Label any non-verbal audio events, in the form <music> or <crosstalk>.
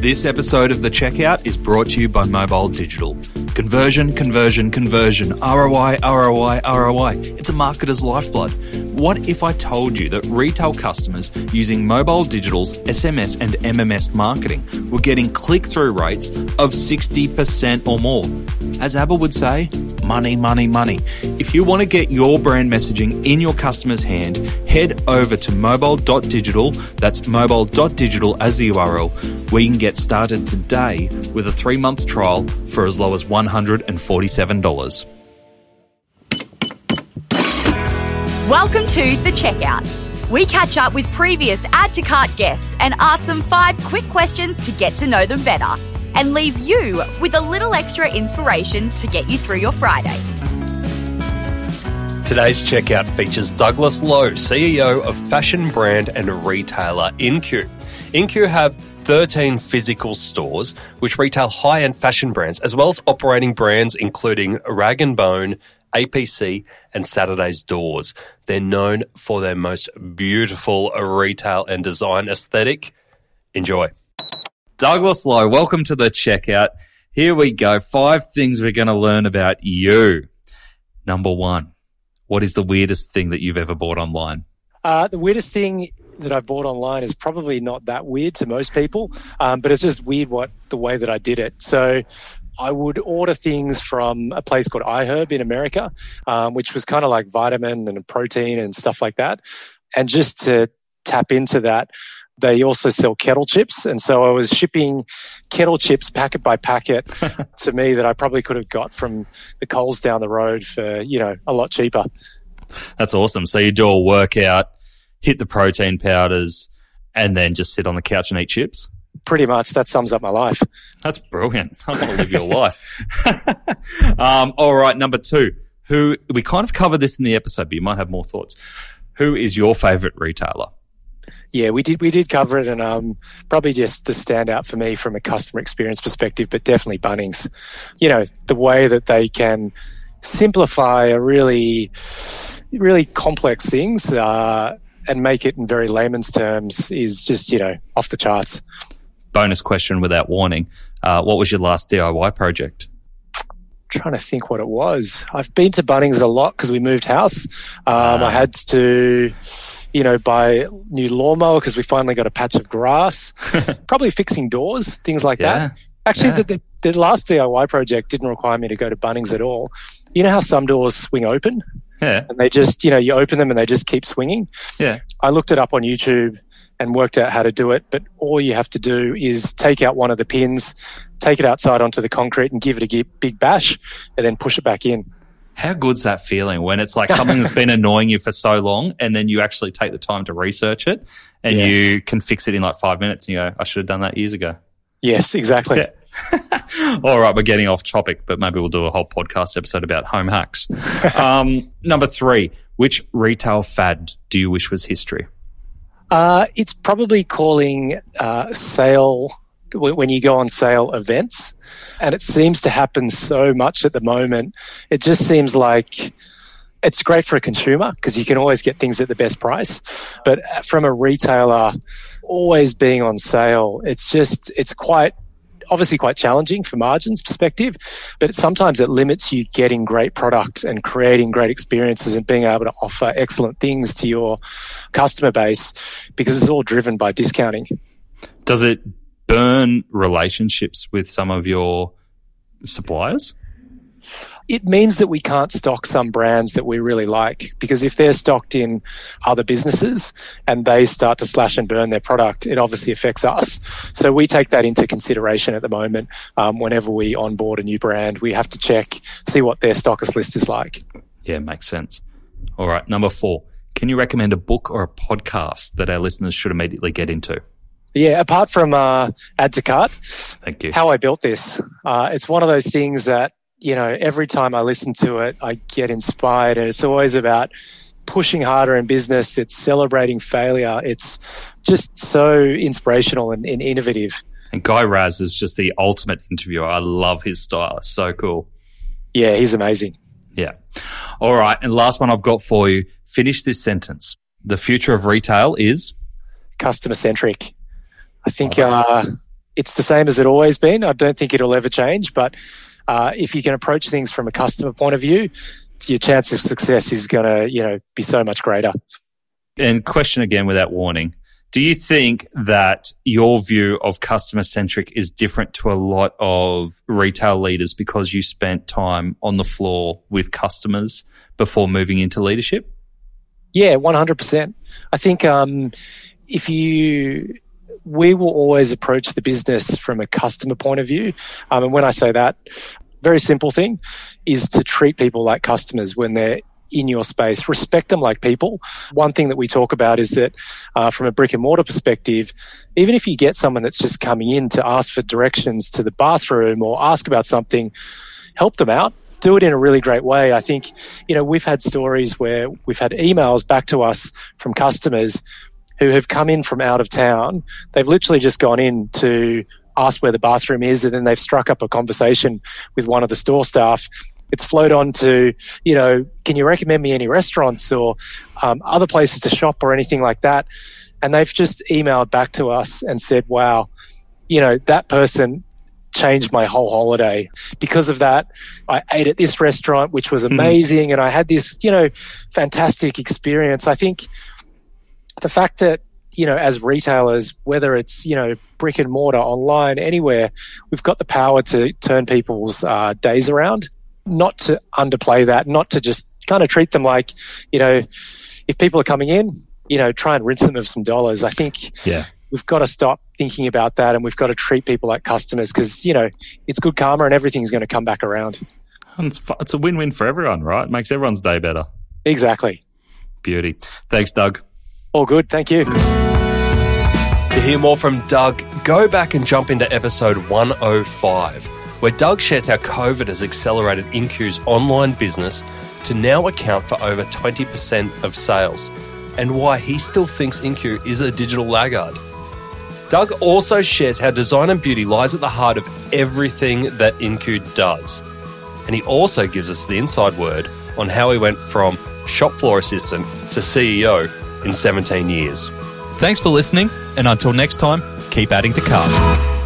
This episode of The Checkout is brought to you by Mobile Digital. Conversion, conversion, conversion, ROI, ROI, ROI. It's a marketer's lifeblood. What if I told you that retail customers using Mobile Digital's SMS and MMS marketing were getting click through rates of 60% or more? As ABBA would say, money, money, money. If you want to get your brand messaging in your customer's hand, head over to mobile.digital, that's mobile.digital as the URL, where you can get started today with a three month trial for as low as $147. Welcome to The Checkout. We catch up with previous Add to Cart guests and ask them five quick questions to get to know them better and leave you with a little extra inspiration to get you through your Friday. Today's checkout features Douglas Lowe, CEO of fashion brand and retailer Incu. Incu have 13 physical stores which retail high-end fashion brands as well as operating brands including Rag & Bone, APC and Saturday's Doors. They're known for their most beautiful retail and design aesthetic. Enjoy. Douglas Lowe, welcome to the checkout. Here we go. Five things we're going to learn about you. Number one, what is the weirdest thing that you've ever bought online? Uh, the weirdest thing that I bought online is probably not that weird to most people, um, but it's just weird what the way that I did it. So I would order things from a place called iHerb in America, um, which was kind of like vitamin and protein and stuff like that. And just to tap into that, they also sell kettle chips. And so I was shipping kettle chips packet by packet <laughs> to me that I probably could have got from the Coles down the road for, you know, a lot cheaper. That's awesome. So you do a workout, hit the protein powders, and then just sit on the couch and eat chips? Pretty much. That sums up my life. That's brilliant. I want to live your life. <laughs> um, all right. Number two, who we kind of covered this in the episode, but you might have more thoughts. Who is your favorite retailer? Yeah, we did we did cover it, and um, probably just the standout for me from a customer experience perspective, but definitely Bunnings. You know, the way that they can simplify a really, really complex things uh, and make it in very layman's terms is just you know off the charts. Bonus question without warning: uh, What was your last DIY project? trying to think what it was. I've been to Bunnings a lot because we moved house. Um, I had to you know, buy new lawnmower because we finally got a patch of grass. <laughs> Probably fixing doors, things like yeah. that. Actually, yeah. the, the, the, last DIY project didn't require me to go to Bunnings at all. You know how some doors swing open? Yeah. And they just, you know, you open them and they just keep swinging. Yeah. I looked it up on YouTube and worked out how to do it, but all you have to do is take out one of the pins, take it outside onto the concrete and give it a big bash and then push it back in. How good's that feeling when it's like something that's been <laughs> annoying you for so long and then you actually take the time to research it and yes. you can fix it in like five minutes and you go, I should have done that years ago. Yes, exactly. Yeah. <laughs> All right, we're getting off topic, but maybe we'll do a whole podcast episode about home hacks. <laughs> um, number three, which retail fad do you wish was history? Uh, it's probably calling uh, sale when you go on sale events. And it seems to happen so much at the moment. It just seems like it's great for a consumer because you can always get things at the best price. But from a retailer, always being on sale, it's just, it's quite obviously quite challenging from margins perspective, but sometimes it limits you getting great products and creating great experiences and being able to offer excellent things to your customer base because it's all driven by discounting. Does it burn relationships with some of your suppliers? It means that we can't stock some brands that we really like because if they're stocked in other businesses and they start to slash and burn their product, it obviously affects us. So we take that into consideration at the moment. Um, whenever we onboard a new brand, we have to check, see what their stockist list is like. Yeah, makes sense. All right, number four. Can you recommend a book or a podcast that our listeners should immediately get into? Yeah, apart from uh, add to cart, thank you. How I built this, uh, it's one of those things that you know every time I listen to it, I get inspired, and it's always about pushing harder in business. It's celebrating failure. It's just so inspirational and, and innovative. And Guy Raz is just the ultimate interviewer. I love his style. It's so cool. Yeah, he's amazing. Yeah. All right. And last one I've got for you. Finish this sentence. The future of retail is customer centric. I think uh, it's the same as it always been. I don't think it'll ever change, but uh, if you can approach things from a customer point of view, your chance of success is going to, you know, be so much greater. And question again without warning. Do you think that your view of customer centric is different to a lot of retail leaders because you spent time on the floor with customers before moving into leadership? Yeah, 100%. I think um, if you, we will always approach the business from a customer point of view. Um, and when I say that, very simple thing is to treat people like customers when they're in your space, respect them like people. One thing that we talk about is that uh, from a brick and mortar perspective, even if you get someone that's just coming in to ask for directions to the bathroom or ask about something, help them out. Do it in a really great way. I think, you know, we've had stories where we've had emails back to us from customers who have come in from out of town. They've literally just gone in to ask where the bathroom is and then they've struck up a conversation with one of the store staff it's flowed on to, you know, can you recommend me any restaurants or um, other places to shop or anything like that? And they've just emailed back to us and said, wow, you know, that person changed my whole holiday. Because of that, I ate at this restaurant, which was hmm. amazing, mm. and I had this, you know, fantastic experience. I think the fact that, you know, as retailers, whether it's, you know, brick and mortar, online, anywhere, we've got the power to turn people's uh, days around not to underplay that, not to just kind of treat them like, you know, if people are coming in, you know, try and rinse them of some dollars. I think yeah. we've got to stop thinking about that and we've got to treat people like customers because, you know, it's good karma and everything's going to come back around. It's, it's a win win for everyone, right? It makes everyone's day better. Exactly. Beauty. Thanks, Doug. All good. Thank you. To hear more from Doug, go back and jump into episode 105 where Doug shares how COVID has accelerated Incu's online business to now account for over 20% of sales, and why he still thinks Incu is a digital laggard. Doug also shares how design and beauty lies at the heart of everything that Incu does. And he also gives us the inside word on how he went from shop floor assistant to CEO in 17 years. Thanks for listening, and until next time, keep adding to cart.